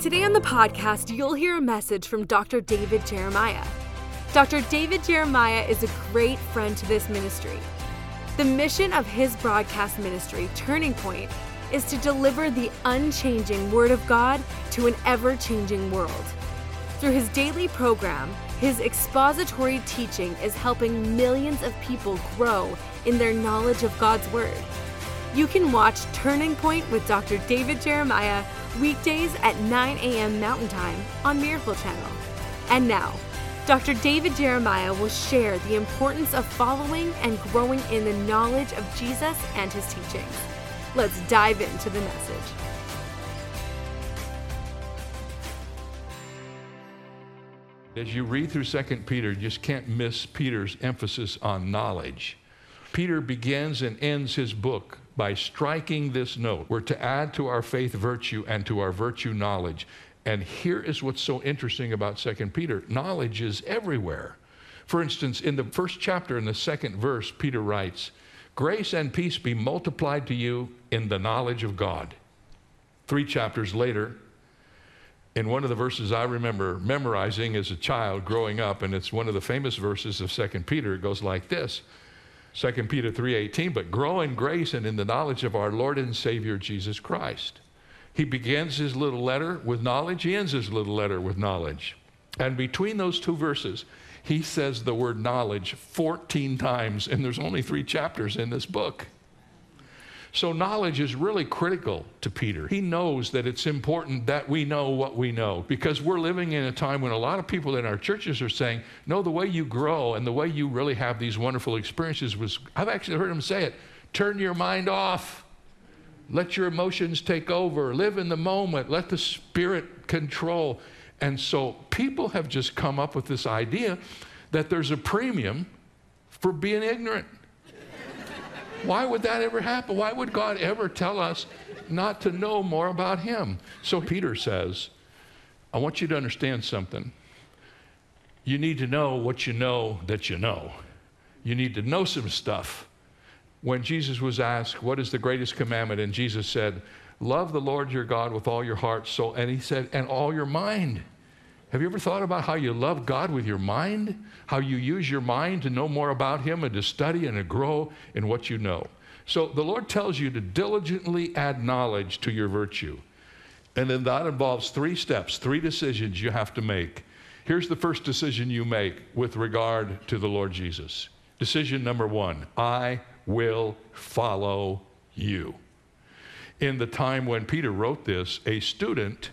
Today on the podcast, you'll hear a message from Dr. David Jeremiah. Dr. David Jeremiah is a great friend to this ministry. The mission of his broadcast ministry, Turning Point, is to deliver the unchanging Word of God to an ever changing world. Through his daily program, his expository teaching is helping millions of people grow in their knowledge of God's Word. You can watch Turning Point with Dr. David Jeremiah weekdays at 9 a.m. Mountain Time on Miracle Channel. And now, Dr. David Jeremiah will share the importance of following and growing in the knowledge of Jesus and his teachings. Let's dive into the message. As you read through 2 Peter, you just can't miss Peter's emphasis on knowledge. Peter begins and ends his book by striking this note. We're to add to our faith virtue and to our virtue knowledge. And here is what's so interesting about 2 Peter knowledge is everywhere. For instance, in the first chapter, in the second verse, Peter writes, Grace and peace be multiplied to you in the knowledge of God. Three chapters later, in one of the verses I remember memorizing as a child growing up, and it's one of the famous verses of 2 Peter, it goes like this 2 Peter 3:18, but grow in grace and in the knowledge of our Lord and Savior Jesus Christ. He begins his little letter with knowledge, he ends his little letter with knowledge. And between those two verses, he says the word knowledge 14 times, and there's only three chapters in this book. So, knowledge is really critical to Peter. He knows that it's important that we know what we know because we're living in a time when a lot of people in our churches are saying, No, the way you grow and the way you really have these wonderful experiences was, I've actually heard him say it turn your mind off, let your emotions take over, live in the moment, let the Spirit control. And so, people have just come up with this idea that there's a premium for being ignorant. Why would that ever happen? Why would God ever tell us not to know more about Him? So Peter says, I want you to understand something. You need to know what you know that you know. You need to know some stuff. When Jesus was asked, What is the greatest commandment? And Jesus said, Love the Lord your God with all your heart, soul, and he said, and all your mind. Have you ever thought about how you love God with your mind? How you use your mind to know more about Him and to study and to grow in what you know? So the Lord tells you to diligently add knowledge to your virtue. And then that involves three steps, three decisions you have to make. Here's the first decision you make with regard to the Lord Jesus. Decision number one I will follow you. In the time when Peter wrote this, a student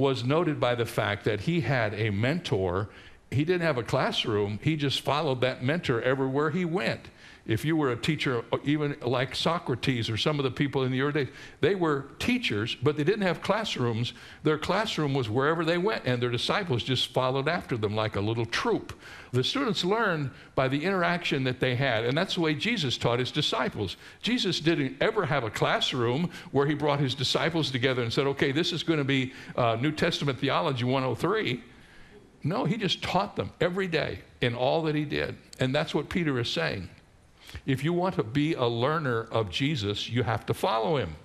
was noted by the fact that he had a mentor. He didn't have a classroom, he just followed that mentor everywhere he went. If you were a teacher, even like Socrates or some of the people in the early days, they were teachers, but they didn't have classrooms. Their classroom was wherever they went, and their disciples just followed after them like a little troop. The students learned by the interaction that they had, and that's the way Jesus taught his disciples. Jesus didn't ever have a classroom where he brought his disciples together and said, okay, this is going to be uh, New Testament Theology 103. No, he just taught them every day in all that he did. And that's what Peter is saying. If you want to be a learner of Jesus, you have to follow him.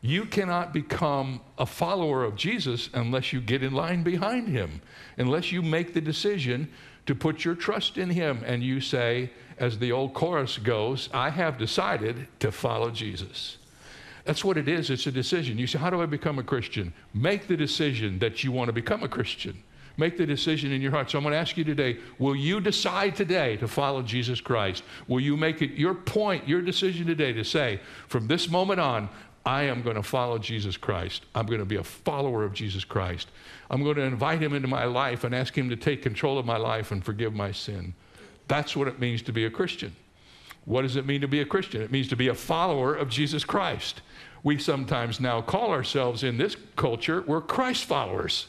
You cannot become a follower of Jesus unless you get in line behind him, unless you make the decision to put your trust in him and you say, as the old chorus goes, I have decided to follow Jesus. That's what it is. It's a decision. You say, How do I become a Christian? Make the decision that you want to become a Christian. Make the decision in your heart. So I'm going to ask you today will you decide today to follow Jesus Christ? Will you make it your point, your decision today to say, from this moment on, I am going to follow Jesus Christ. I'm going to be a follower of Jesus Christ. I'm going to invite him into my life and ask him to take control of my life and forgive my sin. That's what it means to be a Christian. What does it mean to be a Christian? It means to be a follower of Jesus Christ. We sometimes now call ourselves in this culture, we're Christ followers.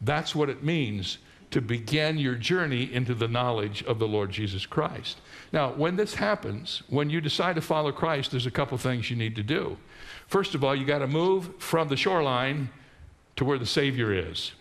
That's what it means to begin your journey into the knowledge of the Lord Jesus Christ. Now, when this happens, when you decide to follow Christ, there's a couple things you need to do. First of all, you got to move from the shoreline to where the Savior is.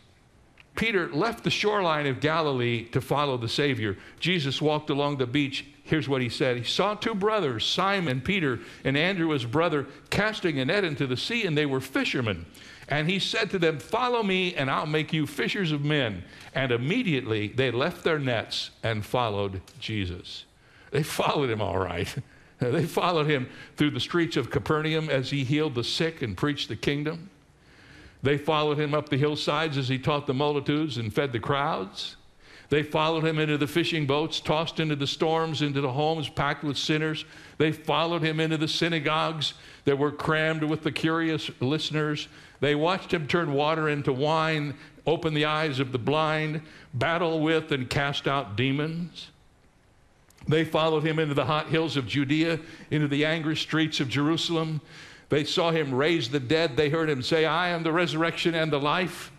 Peter left the shoreline of Galilee to follow the Savior. Jesus walked along the beach. Here's what he said He saw two brothers, Simon Peter and Andrew, his brother, casting a net into the sea, and they were fishermen. And he said to them, Follow me, and I'll make you fishers of men. And immediately they left their nets and followed Jesus. They followed him all right. They followed him through the streets of Capernaum as he healed the sick and preached the kingdom. They followed him up the hillsides as he taught the multitudes and fed the crowds. They followed him into the fishing boats, tossed into the storms, into the homes packed with sinners. They followed him into the synagogues that were crammed with the curious listeners. They watched him turn water into wine, open the eyes of the blind, battle with and cast out demons. They followed him into the hot hills of Judea, into the angry streets of Jerusalem. They saw him raise the dead. They heard him say, I am the resurrection and the life.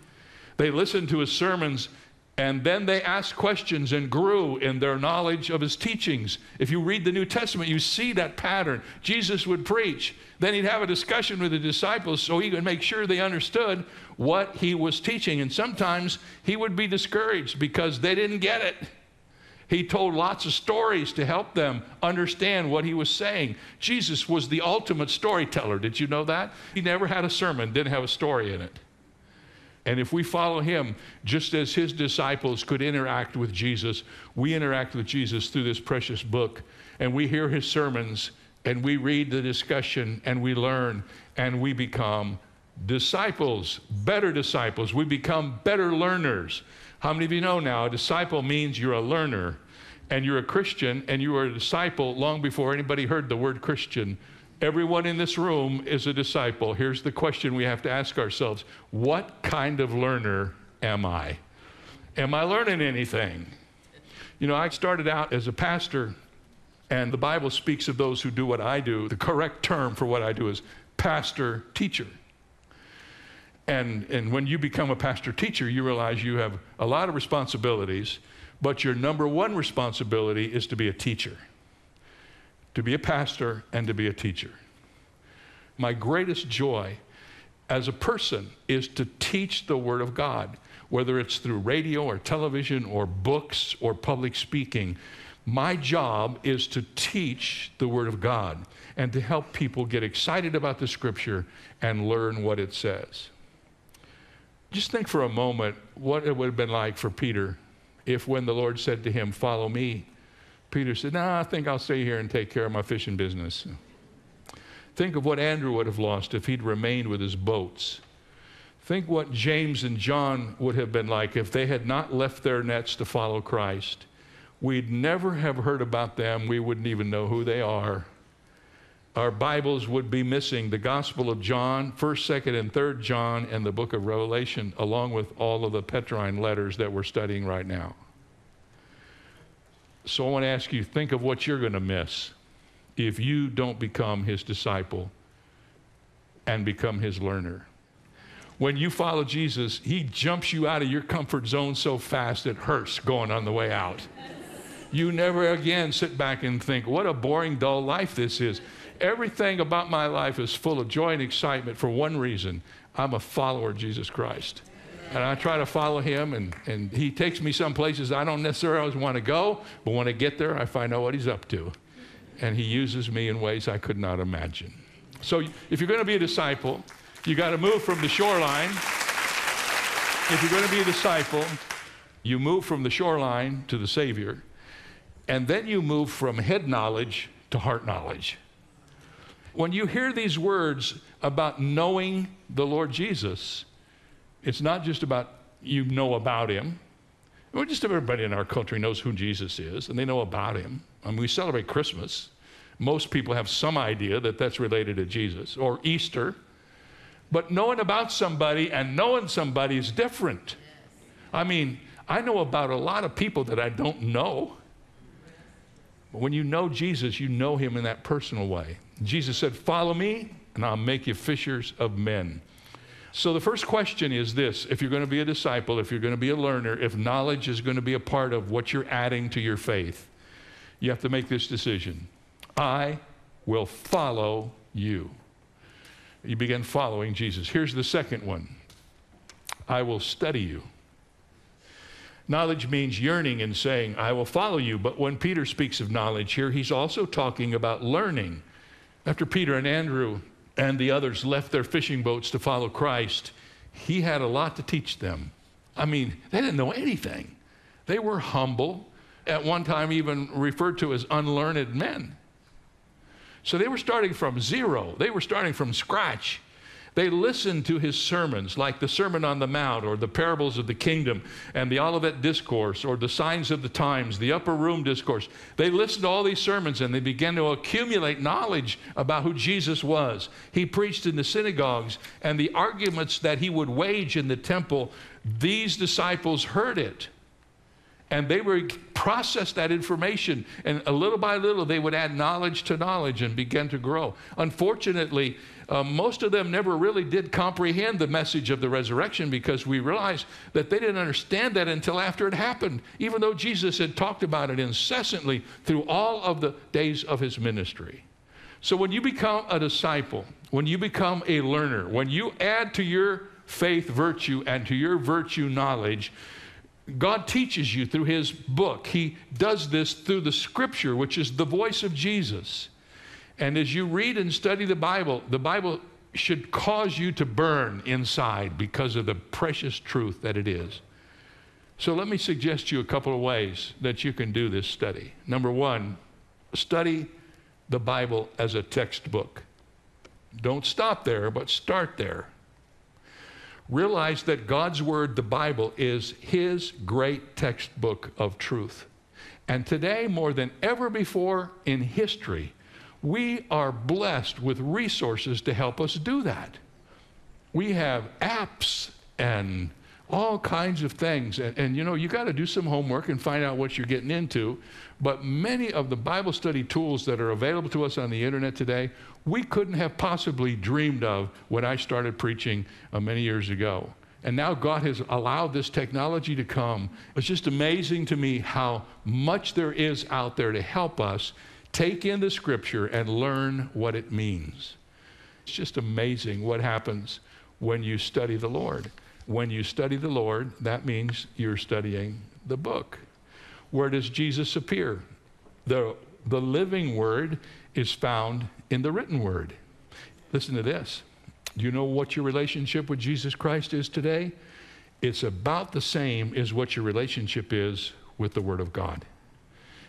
They listened to his sermons and then they asked questions and grew in their knowledge of his teachings. If you read the New Testament, you see that pattern. Jesus would preach, then he'd have a discussion with the disciples so he could make sure they understood what he was teaching. And sometimes he would be discouraged because they didn't get it. He told lots of stories to help them understand what he was saying. Jesus was the ultimate storyteller. Did you know that? He never had a sermon, didn't have a story in it. And if we follow him, just as his disciples could interact with Jesus, we interact with Jesus through this precious book. And we hear his sermons, and we read the discussion, and we learn, and we become disciples, better disciples. We become better learners. How many of you know now a disciple means you're a learner and you're a Christian and you were a disciple long before anybody heard the word Christian? Everyone in this room is a disciple. Here's the question we have to ask ourselves What kind of learner am I? Am I learning anything? You know, I started out as a pastor, and the Bible speaks of those who do what I do. The correct term for what I do is pastor teacher. And, and when you become a pastor teacher, you realize you have a lot of responsibilities, but your number one responsibility is to be a teacher, to be a pastor, and to be a teacher. My greatest joy as a person is to teach the Word of God, whether it's through radio or television or books or public speaking. My job is to teach the Word of God and to help people get excited about the Scripture and learn what it says. Just think for a moment what it would have been like for Peter if, when the Lord said to him, Follow me, Peter said, No, nah, I think I'll stay here and take care of my fishing business. Think of what Andrew would have lost if he'd remained with his boats. Think what James and John would have been like if they had not left their nets to follow Christ. We'd never have heard about them. We wouldn't even know who they are our Bibles would be missing the Gospel of John, 1st, 2nd, and 3rd John, and the book of Revelation, along with all of the Petrine letters that we're studying right now. So I want to ask you think of what you're going to miss if you don't become his disciple and become his learner. When you follow Jesus, he jumps you out of your comfort zone so fast it hurts going on the way out. You never again sit back and think, what a boring, dull life this is. Everything about my life is full of joy and excitement for one reason I'm a follower of Jesus Christ. And I try to follow him, and, and he takes me some places I don't necessarily always want to go, but when I get there, I find out what he's up to. And he uses me in ways I could not imagine. So if you're going to be a disciple, you got to move from the shoreline. If you're going to be a disciple, you move from the shoreline to the Savior, and then you move from head knowledge to heart knowledge. When you hear these words about knowing the Lord Jesus, it's not just about you know about him. Well, just everybody in our country knows who Jesus is and they know about him. I mean, we celebrate Christmas. Most people have some idea that that's related to Jesus or Easter. But knowing about somebody and knowing somebody is different. I mean, I know about a lot of people that I don't know. But when you know Jesus, you know him in that personal way. Jesus said, Follow me, and I'll make you fishers of men. So, the first question is this if you're going to be a disciple, if you're going to be a learner, if knowledge is going to be a part of what you're adding to your faith, you have to make this decision I will follow you. You begin following Jesus. Here's the second one I will study you. Knowledge means yearning and saying, I will follow you. But when Peter speaks of knowledge here, he's also talking about learning. After Peter and Andrew and the others left their fishing boats to follow Christ, he had a lot to teach them. I mean, they didn't know anything. They were humble, at one time, even referred to as unlearned men. So they were starting from zero, they were starting from scratch. They listened to his sermons, like the Sermon on the Mount, or the parables of the kingdom, and the Olivet Discourse, or the signs of the times, the upper room discourse. They listened to all these sermons and they began to accumulate knowledge about who Jesus was. He preached in the synagogues, and the arguments that he would wage in the temple, these disciples heard it and they would process that information and a little by little they would add knowledge to knowledge and begin to grow. Unfortunately uh, most of them never really did comprehend the message of the resurrection because we realize that they didn't understand that until after it happened even though jesus had talked about it incessantly through all of the days of his ministry. So when you become a disciple when you become a learner when you add to your faith virtue and to your virtue knowledge God teaches you through His book. He does this through the Scripture, which is the voice of Jesus. And as you read and study the Bible, the Bible should cause you to burn inside because of the precious truth that it is. So let me suggest you a couple of ways that you can do this study. Number one, study the Bible as a textbook. Don't stop there, but start there realize that God's Word, the Bible, is His great textbook of truth. And today, more than ever before in history, we are blessed with resources to help us do that. We have apps and all kinds of things. And, and you know, you got to do some homework and find out what you're getting into. But many of the Bible study tools that are available to us on the internet today, we couldn't have possibly dreamed of when I started preaching uh, many years ago. And now God has allowed this technology to come. It's just amazing to me how much there is out there to help us take in the scripture and learn what it means. It's just amazing what happens when you study the Lord. When you study the Lord, that means you're studying the book. Where does Jesus appear? The, the living word is found in the written word. Listen to this. Do you know what your relationship with Jesus Christ is today? It's about the same as what your relationship is with the Word of God.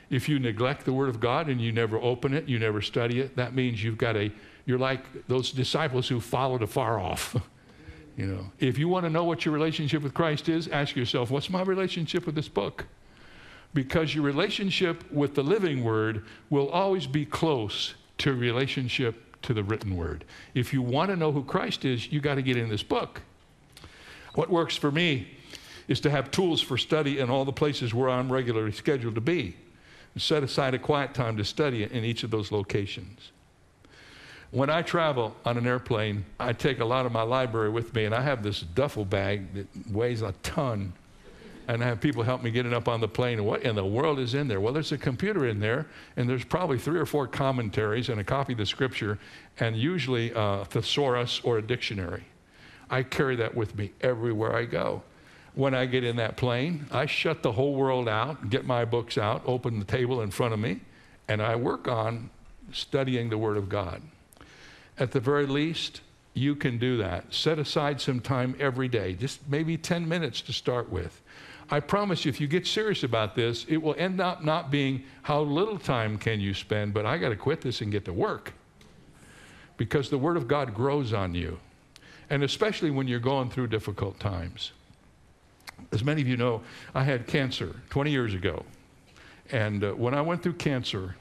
If you neglect the Word of God and you never open it, you never study it, that means you've got a, you're like those disciples who followed afar off. You know, if you want to know what your relationship with Christ is, ask yourself, what's my relationship with this book? Because your relationship with the living word will always be close to relationship to the written word. If you want to know who Christ is, you got to get in this book. What works for me is to have tools for study in all the places where I'm regularly scheduled to be. And set aside a quiet time to study in each of those locations. When I travel on an airplane, I take a lot of my library with me, and I have this duffel bag that weighs a ton. And I have people help me get it up on the plane. What in the world is in there? Well, there's a computer in there, and there's probably three or four commentaries and a copy of the scripture, and usually a thesaurus or a dictionary. I carry that with me everywhere I go. When I get in that plane, I shut the whole world out, get my books out, open the table in front of me, and I work on studying the Word of God. At the very least, you can do that. Set aside some time every day, just maybe 10 minutes to start with. I promise you, if you get serious about this, it will end up not being how little time can you spend, but I got to quit this and get to work. Because the Word of God grows on you, and especially when you're going through difficult times. As many of you know, I had cancer 20 years ago. And uh, when I went through cancer,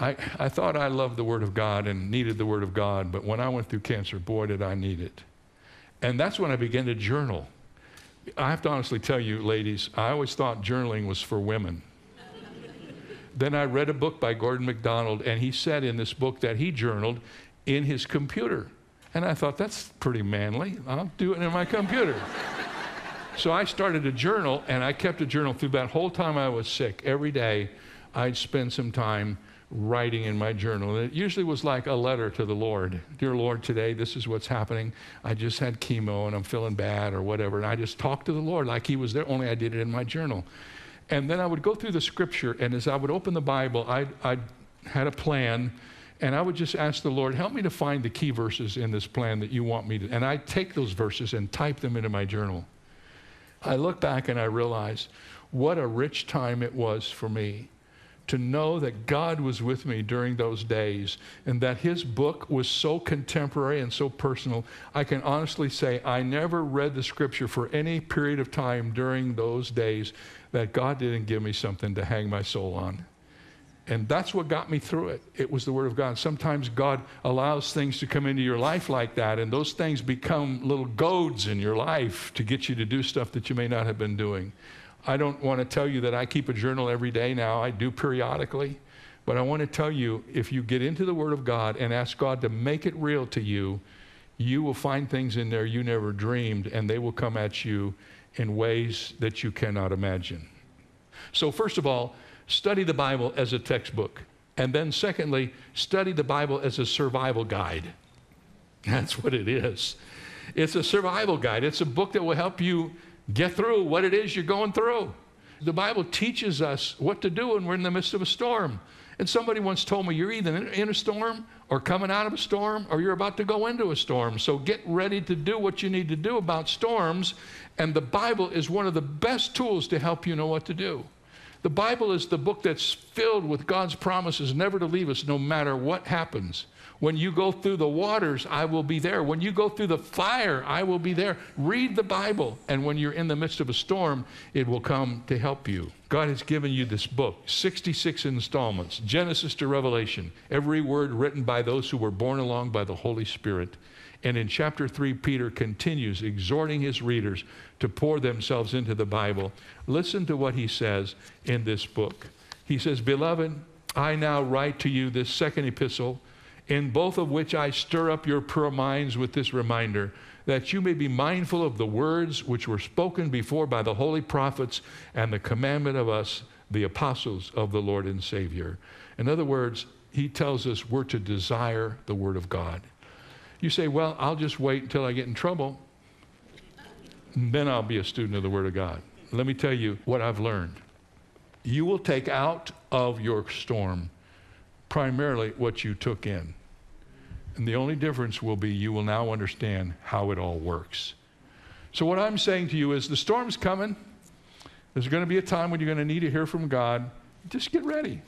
I, I thought I loved the Word of God and needed the Word of God, but when I went through cancer, boy, did I need it. And that's when I began to journal. I have to honestly tell you, ladies, I always thought journaling was for women. then I read a book by Gordon MacDonald, and he said in this book that he journaled in his computer. And I thought, that's pretty manly. I'll do it in my computer. so I started a journal, and I kept a journal through that whole time I was sick. Every day, I'd spend some time writing in my journal. And it usually was like a letter to the Lord Dear Lord, today this is what's happening. I just had chemo and I'm feeling bad or whatever. And I just talked to the Lord like He was there, only I did it in my journal. And then I would go through the scripture, and as I would open the Bible, I, I had a plan. And I would just ask the Lord, help me to find the key verses in this plan that you want me to. And I take those verses and type them into my journal. I look back and I realize what a rich time it was for me to know that God was with me during those days and that his book was so contemporary and so personal. I can honestly say I never read the scripture for any period of time during those days that God didn't give me something to hang my soul on. And that's what got me through it. It was the Word of God. Sometimes God allows things to come into your life like that, and those things become little goads in your life to get you to do stuff that you may not have been doing. I don't want to tell you that I keep a journal every day now. I do periodically. But I want to tell you if you get into the Word of God and ask God to make it real to you, you will find things in there you never dreamed, and they will come at you in ways that you cannot imagine. So, first of all, study the Bible as a textbook. And then, secondly, study the Bible as a survival guide. That's what it is. It's a survival guide, it's a book that will help you get through what it is you're going through. The Bible teaches us what to do when we're in the midst of a storm. And somebody once told me, you're either in a storm or coming out of a storm or you're about to go into a storm. So get ready to do what you need to do about storms. And the Bible is one of the best tools to help you know what to do. The Bible is the book that's filled with God's promises never to leave us no matter what happens. When you go through the waters, I will be there. When you go through the fire, I will be there. Read the Bible. And when you're in the midst of a storm, it will come to help you. God has given you this book, 66 installments, Genesis to Revelation, every word written by those who were borne along by the Holy Spirit. And in chapter 3, Peter continues exhorting his readers to pour themselves into the Bible. Listen to what he says in this book. He says, Beloved, I now write to you this second epistle in both of which I stir up your pure minds with this reminder that you may be mindful of the words which were spoken before by the holy prophets and the commandment of us, the apostles of the Lord and Savior. In other words, he tells us we're to desire the Word of God. You say, Well, I'll just wait until I get in trouble, then I'll be a student of the Word of God. Let me tell you what I've learned. You will take out of your storm primarily what you took in. And the only difference will be you will now understand how it all works. So, what I'm saying to you is the storm's coming. There's going to be a time when you're going to need to hear from God. Just get ready.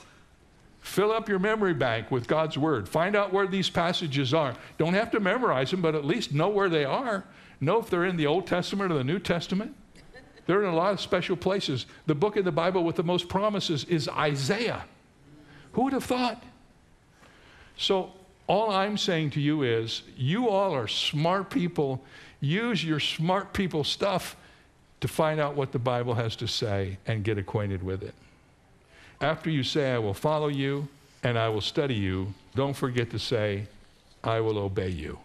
Fill up your memory bank with God's Word. Find out where these passages are. Don't have to memorize them, but at least know where they are. Know if they're in the Old Testament or the New Testament. They're in a lot of special places. The book in the Bible with the most promises is Isaiah. Who would have thought? So, all I'm saying to you is, you all are smart people. Use your smart people stuff to find out what the Bible has to say and get acquainted with it. After you say, I will follow you and I will study you, don't forget to say, I will obey you.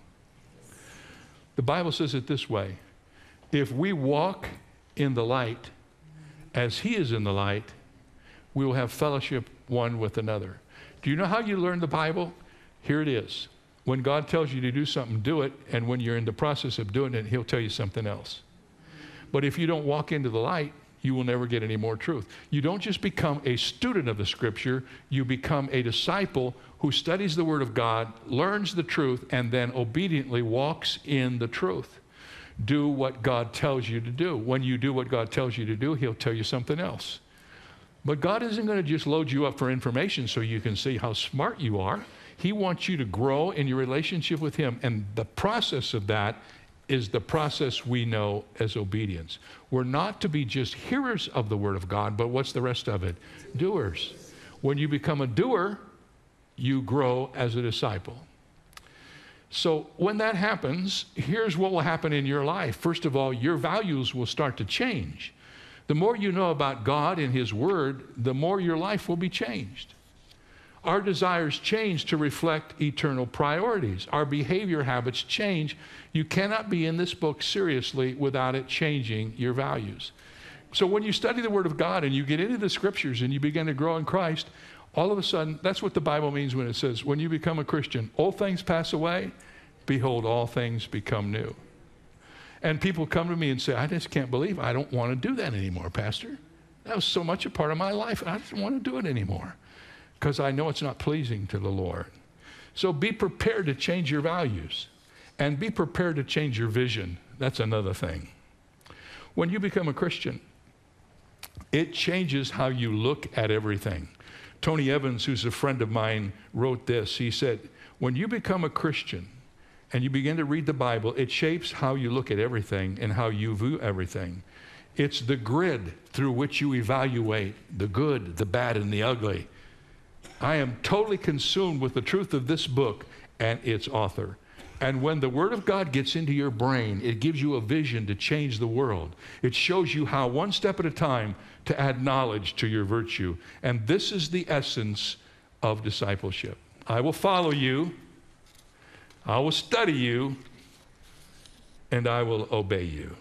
The Bible says it this way if we walk in the light as He is in the light, we will have fellowship one with another. Do you know how you learn the Bible? Here it is. When God tells you to do something, do it. And when you're in the process of doing it, He'll tell you something else. But if you don't walk into the light, you will never get any more truth. You don't just become a student of the Scripture, you become a disciple who studies the Word of God, learns the truth, and then obediently walks in the truth. Do what God tells you to do. When you do what God tells you to do, He'll tell you something else. But God isn't going to just load you up for information so you can see how smart you are. He wants you to grow in your relationship with Him. And the process of that is the process we know as obedience. We're not to be just hearers of the Word of God, but what's the rest of it? Doers. When you become a doer, you grow as a disciple. So, when that happens, here's what will happen in your life. First of all, your values will start to change. The more you know about God and His Word, the more your life will be changed. Our desires change to reflect eternal priorities. Our behavior habits change. You cannot be in this book seriously without it changing your values. So when you study the Word of God and you get into the scriptures and you begin to grow in Christ, all of a sudden, that's what the Bible means when it says, when you become a Christian, old things pass away, behold, all things become new. And people come to me and say, I just can't believe I don't want to do that anymore, Pastor. That was so much a part of my life. I don't want to do it anymore because I know it's not pleasing to the Lord. So be prepared to change your values and be prepared to change your vision. That's another thing. When you become a Christian, it changes how you look at everything. Tony Evans, who's a friend of mine, wrote this. He said, When you become a Christian and you begin to read the Bible, it shapes how you look at everything and how you view everything. It's the grid through which you evaluate the good, the bad, and the ugly. I am totally consumed with the truth of this book and its author. And when the Word of God gets into your brain, it gives you a vision to change the world. It shows you how, one step at a time, to add knowledge to your virtue. And this is the essence of discipleship. I will follow you, I will study you, and I will obey you.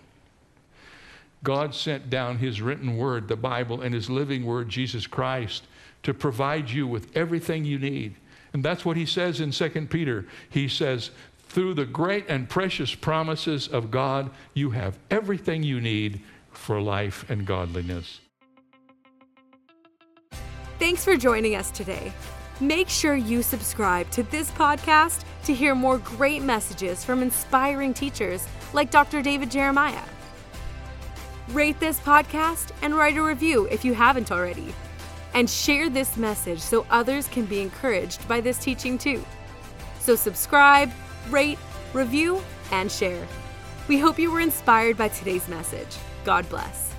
God sent down His written word, the Bible, and His living word, Jesus Christ, to provide you with everything you need. And that's what He says in 2 Peter. He says, through the great and precious promises of God, you have everything you need for life and godliness. Thanks for joining us today. Make sure you subscribe to this podcast to hear more great messages from inspiring teachers like Dr. David Jeremiah. Rate this podcast and write a review if you haven't already. And share this message so others can be encouraged by this teaching too. So, subscribe, rate, review, and share. We hope you were inspired by today's message. God bless.